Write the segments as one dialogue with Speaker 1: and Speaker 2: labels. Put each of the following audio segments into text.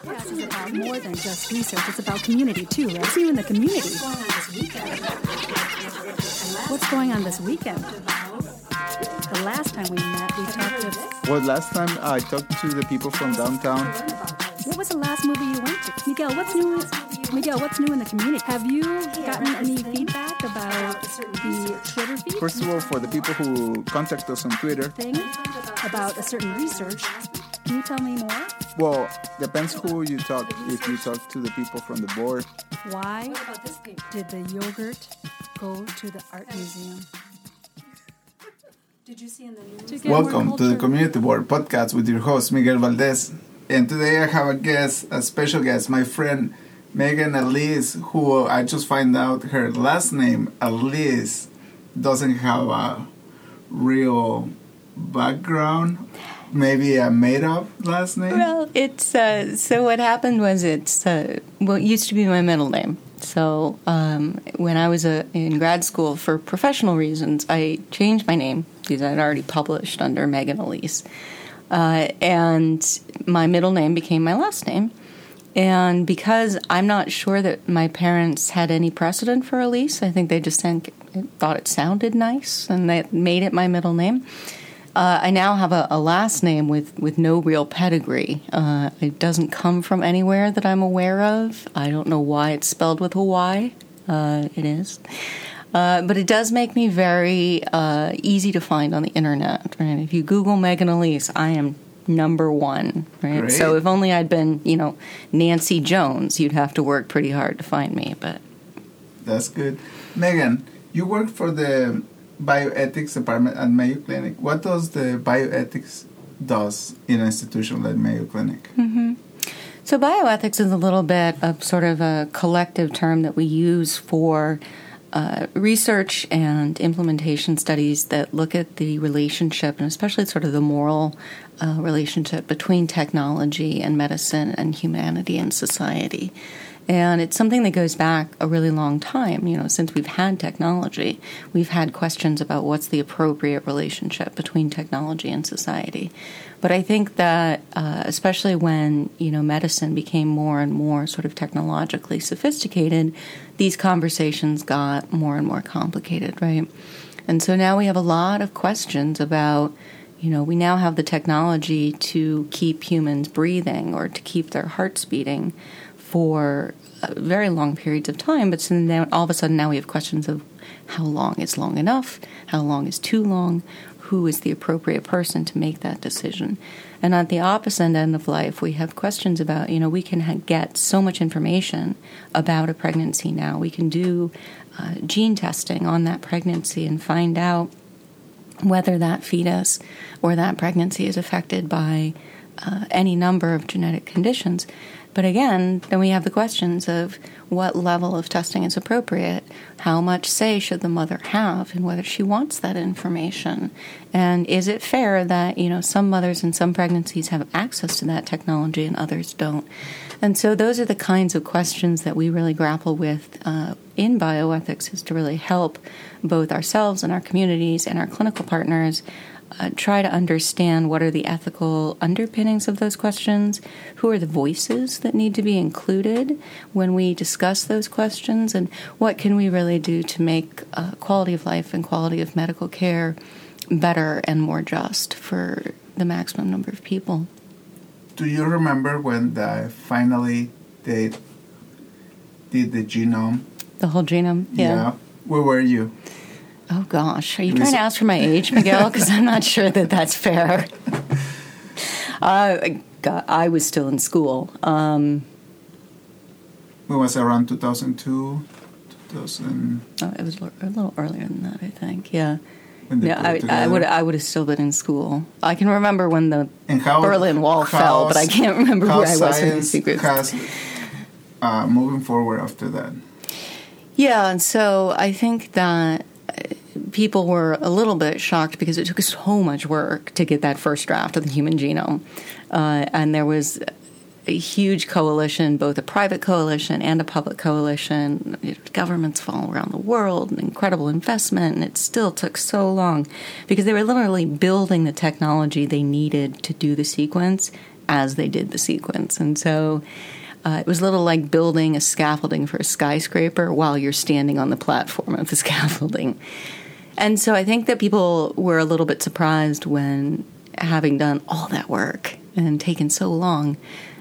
Speaker 1: podcast is about more than just research. It's about community too, right? See you in the community. What's going on this weekend? The last time we met, we talked to.
Speaker 2: Well, last time I talked to the people from downtown.
Speaker 1: What was the last movie you went to? Miguel, what's new? Miguel, what's new in the community? Have you gotten any feedback about the Twitter feed?
Speaker 2: First of all, for the people who contact us on Twitter,
Speaker 1: thing about a certain research. Can you tell me more?
Speaker 2: well, depends who you talk. If you talk to the people from the board,
Speaker 1: Why did the yogurt go to the art museum? Did you see in the news? To get more
Speaker 2: welcome to the. Community Board podcast with your host Miguel Valdez. And today I have a guest, a special guest, my friend Megan Allyse, who I just find out her last name, Allyse, doesn't have a real background. Maybe a made up last name.
Speaker 3: Well, it's uh, so what happened was it's uh, well, it used to be my middle name. So um, when I was uh, in grad school for professional reasons, I changed my name because I'd already published under Megan Allyse, uh, and my middle name became my last name. And because I'm not sure that my parents had any precedent for Allyse, I think they just think, thought it sounded nice and they made it my middle name. Uh, I now have a, a last name with, with no real pedigree. Uh, it doesn't come from anywhere that I'm aware of. I don't know why it's spelled with a Y. Uh, it is. Uh, but it does make me very uh, easy to find on the internet. Right? If you Google Megan Allyse, I am number one. Right.
Speaker 2: Great.
Speaker 3: So if only I'd been, you know, Nancy Jones, you'd have to work pretty hard to find me. But
Speaker 2: That's good. Megan, you work for the bioethics department at Mayo Clinic. What does the bioethics does in an institution like Mayo Clinic?
Speaker 3: So, bioethics is a little bit of sort of a collective term that we use for uh, research and implementation studies that look at the relationship, and especially sort of the moral uh, relationship between technology and medicine and humanity and society. And it's something that goes back a really long time. You know, since we've had technology, we've had questions about what's the appropriate relationship between technology and society. But I think that, uh, especially when you know medicine became more and more sort of technologically sophisticated, these conversations got more and more complicated, right? And so now we have a lot of questions about you know, we now have the technology to keep humans breathing or to keep their hearts beating for uh, very long periods of time. But so all of a sudden now we have questions of how long is long enough, how long is too long, who is the appropriate person to make that decision. And at the opposite end of life, we have questions about, you know, we can ha- get so much information about a pregnancy now. We can do uh, gene testing on that pregnancy and find out whether that fetus or that pregnancy is affected by uh, any number of genetic conditions. But again, then we have the questions of what level of testing is appropriate, how much say should the mother have, and whether she wants that information, and is it fair that you know some mothers in some pregnancies have access to that technology and others don't. And so those are the kinds of questions that we really grapple with uh, in bioethics, is to really help both ourselves and our communities and our clinical partners uh, try to understand what are the ethical underpinnings of those questions, who are the voices that need to be included when we discuss those questions, and what can we really do to make uh, quality of life and quality of medical care better and more just for the maximum number of people.
Speaker 2: Do you remember when the, finally they did the genome?
Speaker 3: The whole genome, yeah.
Speaker 2: Where were you?
Speaker 3: Oh gosh, are you trying to ask for my age, Miguel? Because I'm not sure that that's fair. Uh, God, I was still in school. Um,
Speaker 2: It was around 2002, 2000.
Speaker 3: oh, it was a little- earlier than that, I think. Yeah,
Speaker 2: When
Speaker 3: yeah. I, I would I would have still been in school. I can remember when the
Speaker 2: And how
Speaker 3: Berlin Wall fell, but I can't remember
Speaker 2: how
Speaker 3: where I was in the
Speaker 2: science
Speaker 3: secret.
Speaker 2: has uh, moving forward after that.
Speaker 3: Yeah, and so I think that people were a little bit shocked because it took so much work to get that first draft of the human genome. Uh, and there was a huge coalition, both a private coalition and a public coalition, governments all around the world, an incredible investment, and it still took so long because they were literally building the technology they needed to do the sequence as they did the sequence. And so uh, it was a little like building a scaffolding for a skyscraper while you're standing on the platform of the scaffolding. And so I think that people were a little bit surprised when, having done all that work and taken so long,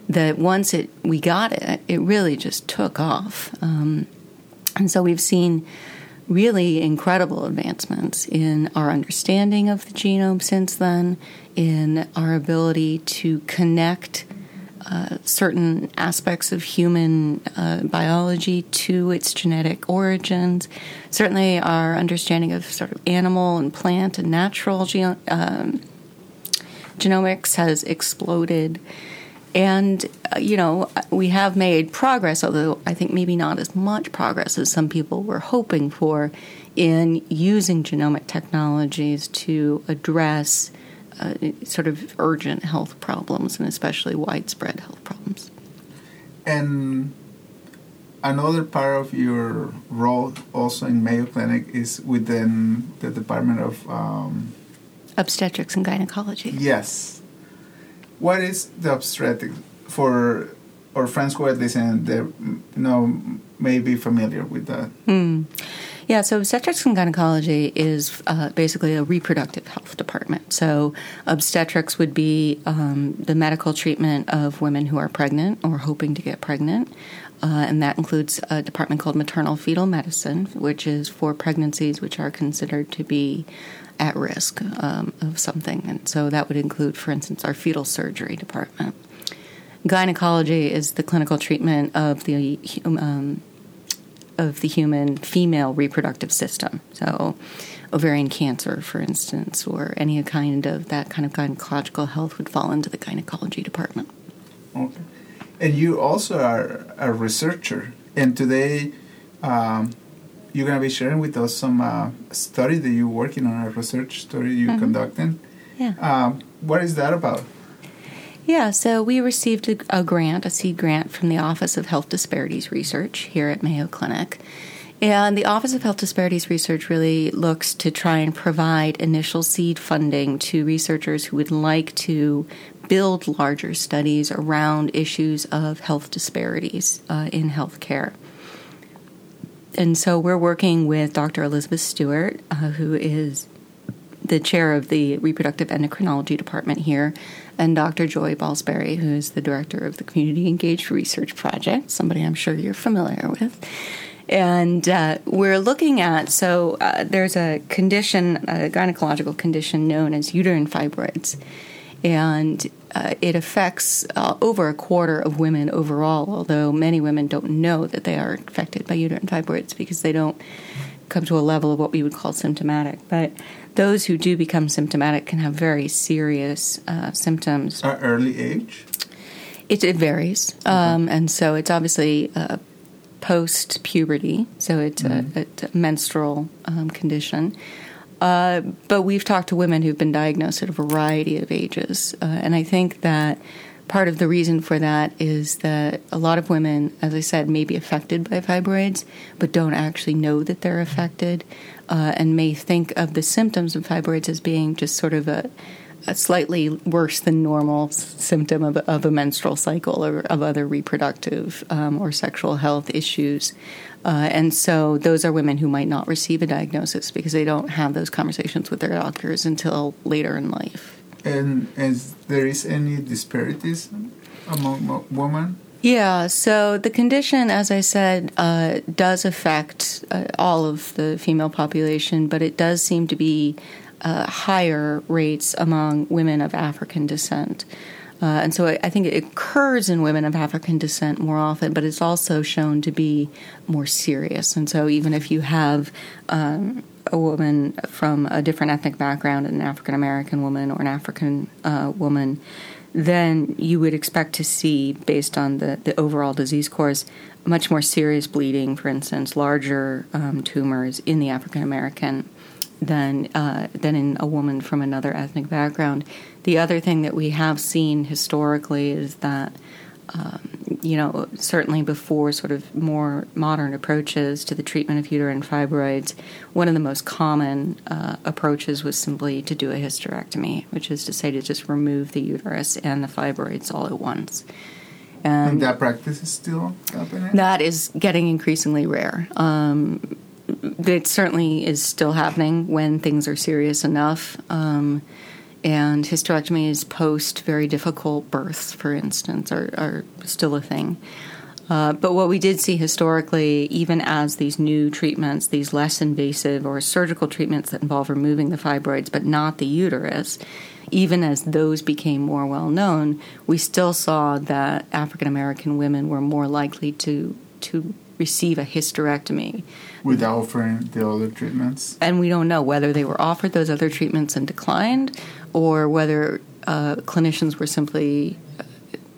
Speaker 3: that once it we got it, it really just took off. Um, and so we've seen really incredible advancements in our understanding of the genome since then, in our ability to connect uh, certain aspects of human uh, biology to its genetic origins. Certainly, our understanding of sort of animal and plant and natural ge- um, genomics has exploded. And, uh, you know, we have made progress, although I think maybe not as much progress as some people were hoping for in using genomic technologies to address uh, sort of urgent health problems and especially widespread health problems.
Speaker 2: And another part of your role also in Mayo Clinic is within the Department of um,
Speaker 3: Obstetrics and Gynecology.
Speaker 2: Yes. What is the obstetric for our friends who are listening? They you know may be familiar with that.
Speaker 3: Mm. Yeah, so obstetrics and gynecology is uh, basically a reproductive health department. So obstetrics would be um, the medical treatment of women who are pregnant or hoping to get pregnant. Uh, and that includes a department called maternal fetal medicine, which is for pregnancies which are considered to be at risk um, of something. And so that would include, for instance, our fetal surgery department. Gynecology is the clinical treatment of the um, of the human female reproductive system. So, ovarian cancer, for instance, or any kind of that kind of gynecological health would fall into the gynecology department.
Speaker 2: Okay. And you also are a researcher, and today um, you're going to be sharing with us some uh, study that you're working on, a research study you're mm-hmm. conducting.
Speaker 3: Yeah.
Speaker 2: Um, what is that about?
Speaker 3: Yeah, so we received a, a, grant, a seed grant from the Office of Health Disparities Research here at Mayo Clinic. And the Office of Health Disparities Research really looks to try and provide initial seed funding to researchers who would like to build larger studies around issues of health disparities uh, in healthcare. And so we're working with Dr. Elizabeth Stewart, uh, who is the chair of the reproductive endocrinology department here, and Dr. Joyce Balls-Berry, who is the director of the Community Engaged Research Project, somebody I'm sure you're familiar with. And uh, we're looking at so uh, there's a condition, a gynecological condition known as uterine fibroids, and uh, it affects uh, over a quarter of women overall. Although many women don't know that they are affected by uterine fibroids because they don't come to a level of what we would call symptomatic. But those who do become symptomatic can have very serious uh, symptoms.
Speaker 2: At early age?
Speaker 3: It, it varies. Um, and so it's obviously uh, post puberty, so it's, mm-hmm. a, it's, a, menstrual um, condition. Uh, but we've talked to women who've been diagnosed at a variety of ages. Uh, and I think that part of the reason for that is that a lot of women, as I said, may be affected by fibroids, but don't actually know that they're affected uh, and may think of the symptoms of fibroids as being just sort of a, a slightly worse than normal symptom of, of, a menstrual cycle or of other reproductive um, or sexual health issues. Uh, and so those are women who might not receive a diagnosis because they don't have those conversations with their doctors until later in life.
Speaker 2: And is there is any disparities among women?
Speaker 3: Yeah, so the condition, as I said, uh, does affect uh, all of the female population, but it does seem to be uh, higher rates among women of African descent. Uh, and so I, I, think it occurs in women of African descent more often, but it's also shown to be more serious. And so even if you have um, a woman from a different ethnic background, an African American woman or an African uh, woman, then you would expect to see, based on the, the overall disease course, much more serious bleeding, for instance, larger um, tumors in the African American than uh, than in a woman from another ethnic background. The other thing that we have seen historically is that um, you know, certainly before sort of more modern approaches to the treatment of uterine fibroids, one of the most common uh, approaches was simply to do a hysterectomy, which is to say to just remove the uterus and the fibroids all at once.
Speaker 2: And, and that practice is still happening?
Speaker 3: That is getting increasingly rare. Um, it certainly is still happening when things are serious enough. Um, and hysterectomies post very difficult births, for instance, are, are still a thing. Uh, but what we did see historically, even as these new treatments, these less invasive or surgical treatments that involve removing the fibroids but not the uterus, even as those became more well known, we still saw that African American women were more likely to to receive a hysterectomy
Speaker 2: without offering the other treatments.
Speaker 3: And we don't know whether they were offered those other treatments and declined, or whether uh, clinicians were simply uh,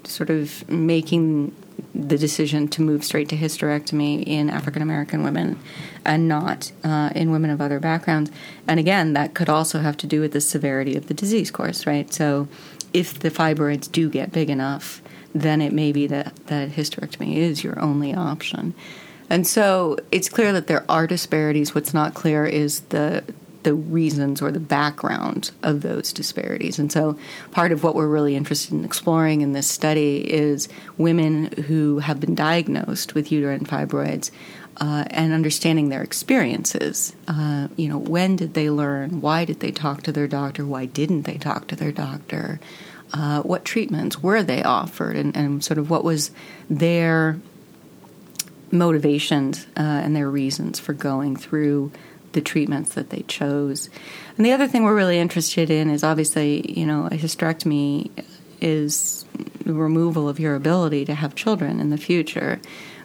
Speaker 3: sort of making the decision to move straight to hysterectomy in African American women and not uh, in women of other backgrounds. And again, that could also have to do with the severity of the disease course, right? So if the fibroids do get big enough, then it may be that, that hysterectomy is your only option. And so it's clear that there are disparities. What's not clear is the the reasons or the background of those disparities. And so, part of what we're really interested in exploring in this study is women who have been diagnosed with uterine fibroids uh, and understanding their experiences. Uh, you know, when did they learn? Why did they talk to their doctor? Why didn't they talk to their doctor? Uh, what treatments were they offered? And, and, sort of what was their motivations uh, and their reasons for going through the treatments that they chose. And the other thing we're really interested in is obviously, you know, a hysterectomy is the removal of your ability to have children in the future.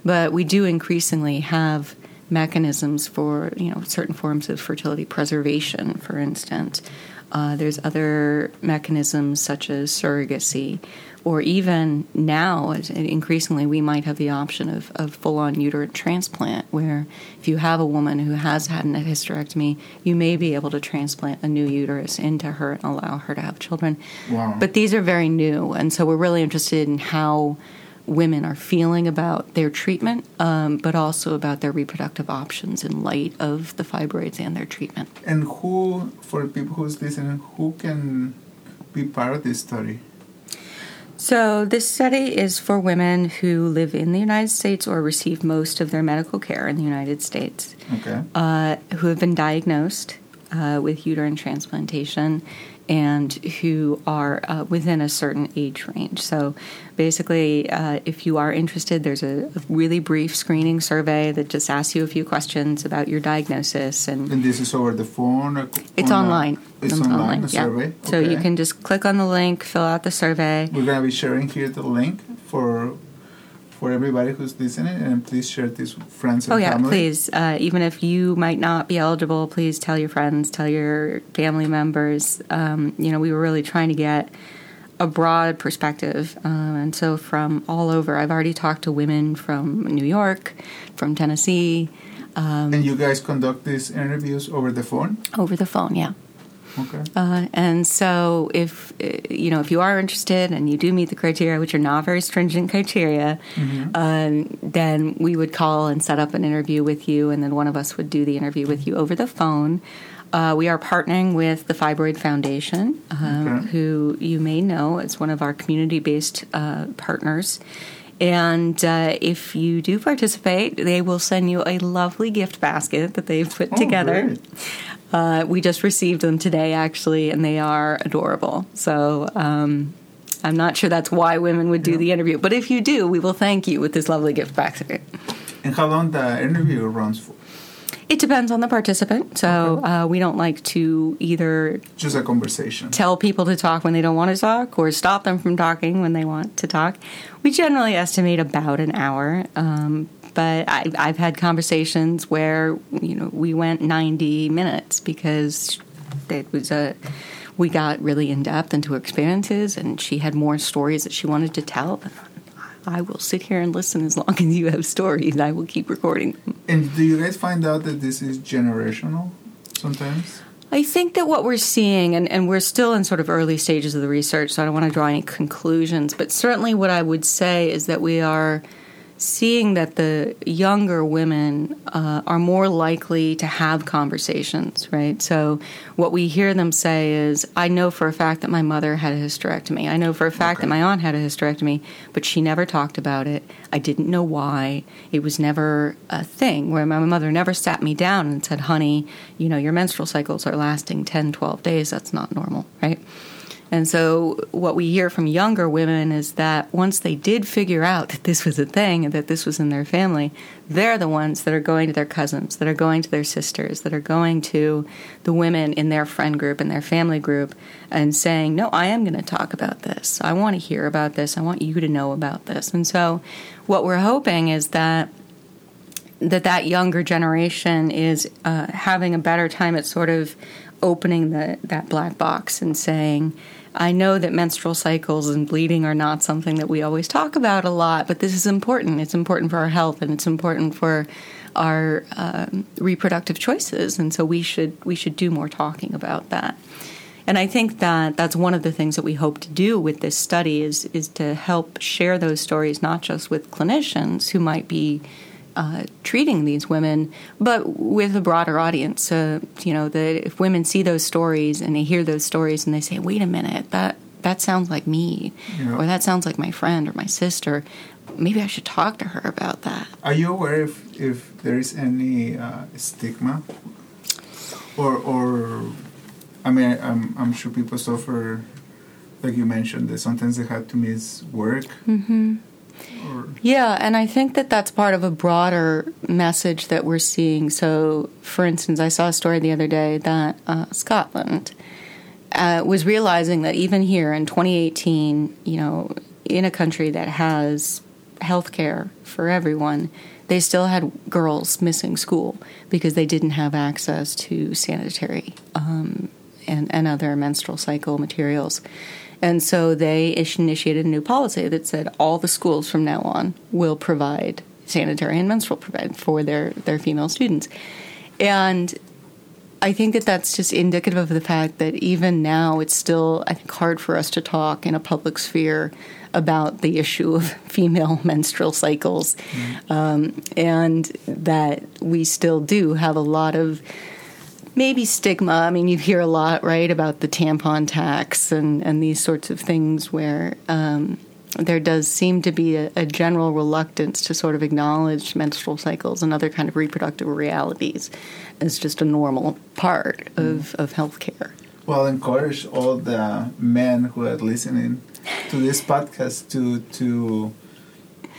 Speaker 3: But we do increasingly have mechanisms for, you know, certain forms of fertility preservation, for instance. Uh, there's other mechanisms such as surrogacy, or even now, increasingly, we might have the option of, of full on uterine transplant, where if you have a woman who has had a hysterectomy, you may be able to transplant a new uterus into her and allow her to have children.
Speaker 2: Wow.
Speaker 3: But these are very new, and so we're really interested in how women are feeling about their treatment, um, but also about their reproductive options in light of the fibroids and their treatment.
Speaker 2: And who, for people who's listening, who can be part of this study?
Speaker 3: So, this study is for women who live in the United States or receive most of their medical care in the United States,
Speaker 2: okay.
Speaker 3: uh, who have been diagnosed uh, with uterine transplantation and who are uh, within a certain age range. So basically, uh, if you are interested, there's a, a, really brief screening survey that just asks you a few questions about your diagnosis. And,
Speaker 2: and this is over the phone?
Speaker 3: it's on online.
Speaker 2: It's, it's online, online, the yeah. survey? Okay.
Speaker 3: So you can just click on the link, fill out the survey.
Speaker 2: We're going to be sharing here the link for for everybody who's listening, and please share this with friends and
Speaker 3: oh, yeah,
Speaker 2: family.
Speaker 3: please. Uh, even if you might not be eligible, please tell your friends, tell your family members. Um, you know, we were really trying to get a broad perspective, um, and so from all over. I've already talked to women from New York, from Tennessee. Um,
Speaker 2: and you guys conduct these interviews over the phone?
Speaker 3: Over the phone, yeah.
Speaker 2: Okay. Uh,
Speaker 3: and so, if uh, you know, if you are interested and you do meet the criteria, which are not very stringent criteria, mm-hmm. um, then we would call and set up an interview with you, and then one of us would do the interview with you over the phone. Uh, we are partnering with the Fibroid Foundation, um, okay. who you may know is one of our community-based uh, partners. And uh, if you do participate, they will send you a lovely gift basket that they've put
Speaker 2: oh,
Speaker 3: together. Uh, we just received them today, actually, and they are adorable. So um, I'm not sure that's why women would do yeah. the interview, but if you do, we will thank you with this lovely gift basket.
Speaker 2: And how long the interview runs for?
Speaker 3: It depends on the participant. So okay. uh, we don't like to either
Speaker 2: just a conversation
Speaker 3: tell people to talk when they don't want to talk or stop them from talking when they want to talk. We generally estimate about an hour, um, but I, I've had conversations where you know we went 90 minutes because it was a we got really in depth into her experiences, and she had more stories that she wanted to tell. I will sit here and listen as long as you have stories. I will keep recording.
Speaker 2: And do you guys find out that this is generational sometimes?
Speaker 3: I think that what we're seeing, and, and we're still in sort of early stages of the research, so I don't want to draw any conclusions, but certainly what I would say is that we are seeing that the younger women uh, are more likely to have conversations, right? So, what we hear them say is, I know for a fact that my mother had a hysterectomy. I know for a fact
Speaker 2: Okay.
Speaker 3: that my aunt had a hysterectomy, but she never talked about it. I didn't know why. It was never a thing where my mother never sat me down and said, honey, you know, your menstrual cycles are lasting 10, 12 days. That's not normal, right? And so, what we hear from younger women is that once they did figure out that this was a thing and that this was in their family, they're the ones that are going to their cousins, that are going to their sisters, that are going to the women in their friend group and their family group and saying, No, I am going to talk about this. I want to hear about this. I want you to know about this. And so, what we're hoping is that that that younger generation is uh, having a better time at sort of opening the that black box and saying, I know that menstrual cycles and bleeding are not something that we always talk about a lot, but this is important. It's important for our health and it's important for our um, reproductive choices, and so we should we should do more talking about that. And I think that that's one of the things that we hope to do with this study is is to help share those stories not just with clinicians who might be uh, treating these women, but with a broader audience. Uh, you know, that if women see those stories and they hear those stories and they say, "Wait a minute, that that sounds like me,"
Speaker 2: Yeah.
Speaker 3: or "That sounds like my friend or my sister," maybe I should talk to her about that.
Speaker 2: Are you aware if if there is any uh, stigma, or or I mean I, I'm I'm sure people suffer, like you mentioned, that sometimes they have to miss work. Mm-hmm. Or
Speaker 3: Yeah, and I think that that's part of a broader message that we're seeing. So, for instance, I saw a story the other day that uh, Scotland uh, was realizing that even here in 2018, you know, in a country that has health care for everyone, they still had girls missing school because they didn't have access to sanitary um, and, and other menstrual cycle materials. And so they initiated a new policy that said all the schools from now on will provide sanitary and menstrual provide for their, their female students. And I think that that's just indicative of the fact that even now it's still, I think, hard for us to talk in a public sphere about the issue of female menstrual cycles, um, and that we still do have a lot of maybe stigma. I mean, you hear a lot, right, about the tampon tax and, and these sorts of things where um, there does seem to be a, a general reluctance to sort of acknowledge menstrual cycles and other kind of reproductive realities as just a normal part of, of healthcare.
Speaker 2: well, encourage all the men who are listening to this podcast to to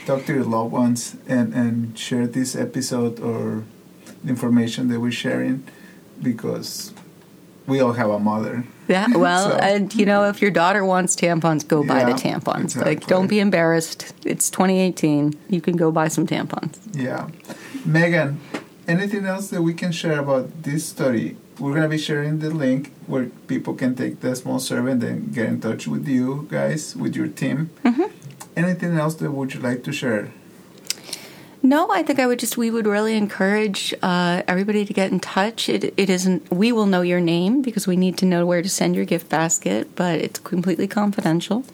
Speaker 2: talk to your loved ones and and share this episode or information that we're sharing because we all have a mother.
Speaker 3: Yeah, well,
Speaker 2: So-
Speaker 3: and you know, if your daughter wants tampons, go buy the tampons. Like, don't be embarrassed. It's 2018. You can go buy some tampons.
Speaker 2: Yeah. Megan, anything else that we can share about this study? We're going to be sharing the link where people can take the small survey and then get in touch with you guys, with your team.
Speaker 3: Mm-hmm.
Speaker 2: Anything else that would you like to share?
Speaker 3: No, I think I would just we would really encourage uh, everybody to get in touch. It it isn't we will know your name because we need to know where to send your gift basket, but it's completely confidential.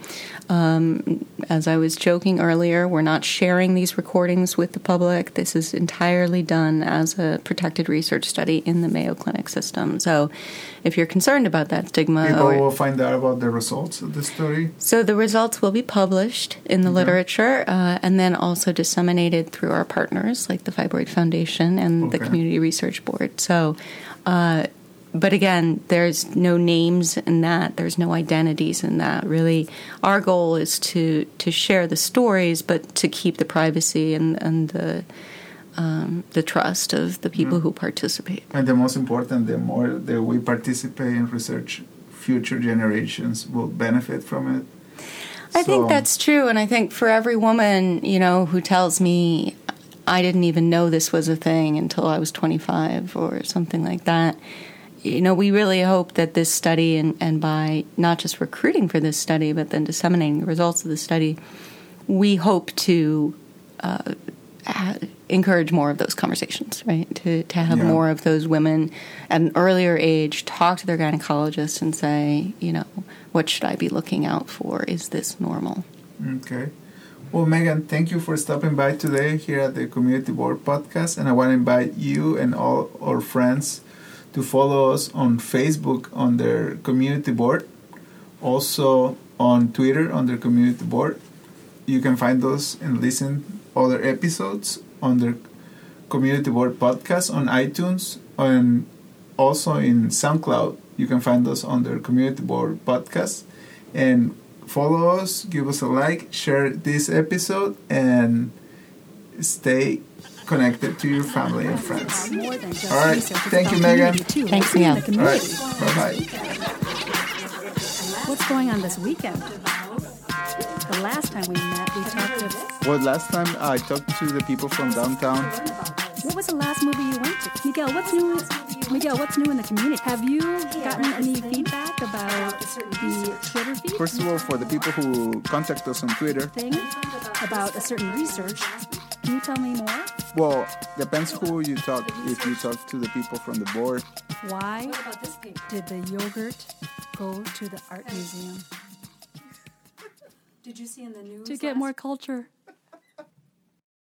Speaker 3: Um, as I was joking earlier, we're not sharing these recordings with the public. This is entirely done as a protected research study in the Mayo Clinic system. So, if you're concerned about that stigma,
Speaker 2: People
Speaker 3: or,
Speaker 2: will find out about the results of the study.
Speaker 3: so the results will be published in the
Speaker 2: Okay.
Speaker 3: literature uh, and then also disseminated through our partners like the Fibroid Foundation and the Community Research Board. So, uh, but again, there's no names in that. There's no identities in that. Really, our goal is to to share the stories, but to keep the privacy and and the um, the trust of the people
Speaker 2: Mm.
Speaker 3: who participate.
Speaker 2: And the most important, the more that we participate in research, future generations will benefit from it.
Speaker 3: I think that's true, and I think for every woman, you know, who tells me I didn't even know this was a thing until I was 25 or something like that, you know, we really hope that this study and, and by not just recruiting for this study, but then disseminating the results of the study, we hope to uh, encourage more of those conversations, right? To to have
Speaker 2: Yeah.
Speaker 3: more of those women at an earlier age talk to their gynecologist and say, you know, what should I be looking out for? Is this normal?
Speaker 2: Okay. Well, Megan, thank you for stopping by today here at the Community Board podcast. And I want to invite you and all our friends to follow us on Facebook on their Community Board, also on Twitter on their Community Board. You can find us and listen other episodes on their Community Board podcast on iTunes and also in SoundCloud. You can find us on their Community Board podcast and follow us, give us a like, share this episode, and stay connected to your family and friends.
Speaker 1: More than just
Speaker 2: All right. Thank you, Megan.
Speaker 3: Thanks,
Speaker 1: What's new in
Speaker 3: Miguel.
Speaker 2: All right, bye bye.
Speaker 1: What's going on this weekend? The last time we met, we talked to.
Speaker 2: Well, last time I talked to the people from downtown.
Speaker 1: What was the last movie you went to? Miguel, what's new? Miguel, what's new in the community? Have you gotten any feedback about the Twitter feed
Speaker 2: First of all, for the people who contact us on Twitter,
Speaker 1: thing about a certain research? Can you tell me more?
Speaker 2: well, depends who you talk. If you talk to the people from the board,
Speaker 1: Why did the yogurt go to the art museum?
Speaker 4: Did you see in the news?
Speaker 1: To get
Speaker 4: last-
Speaker 1: more culture.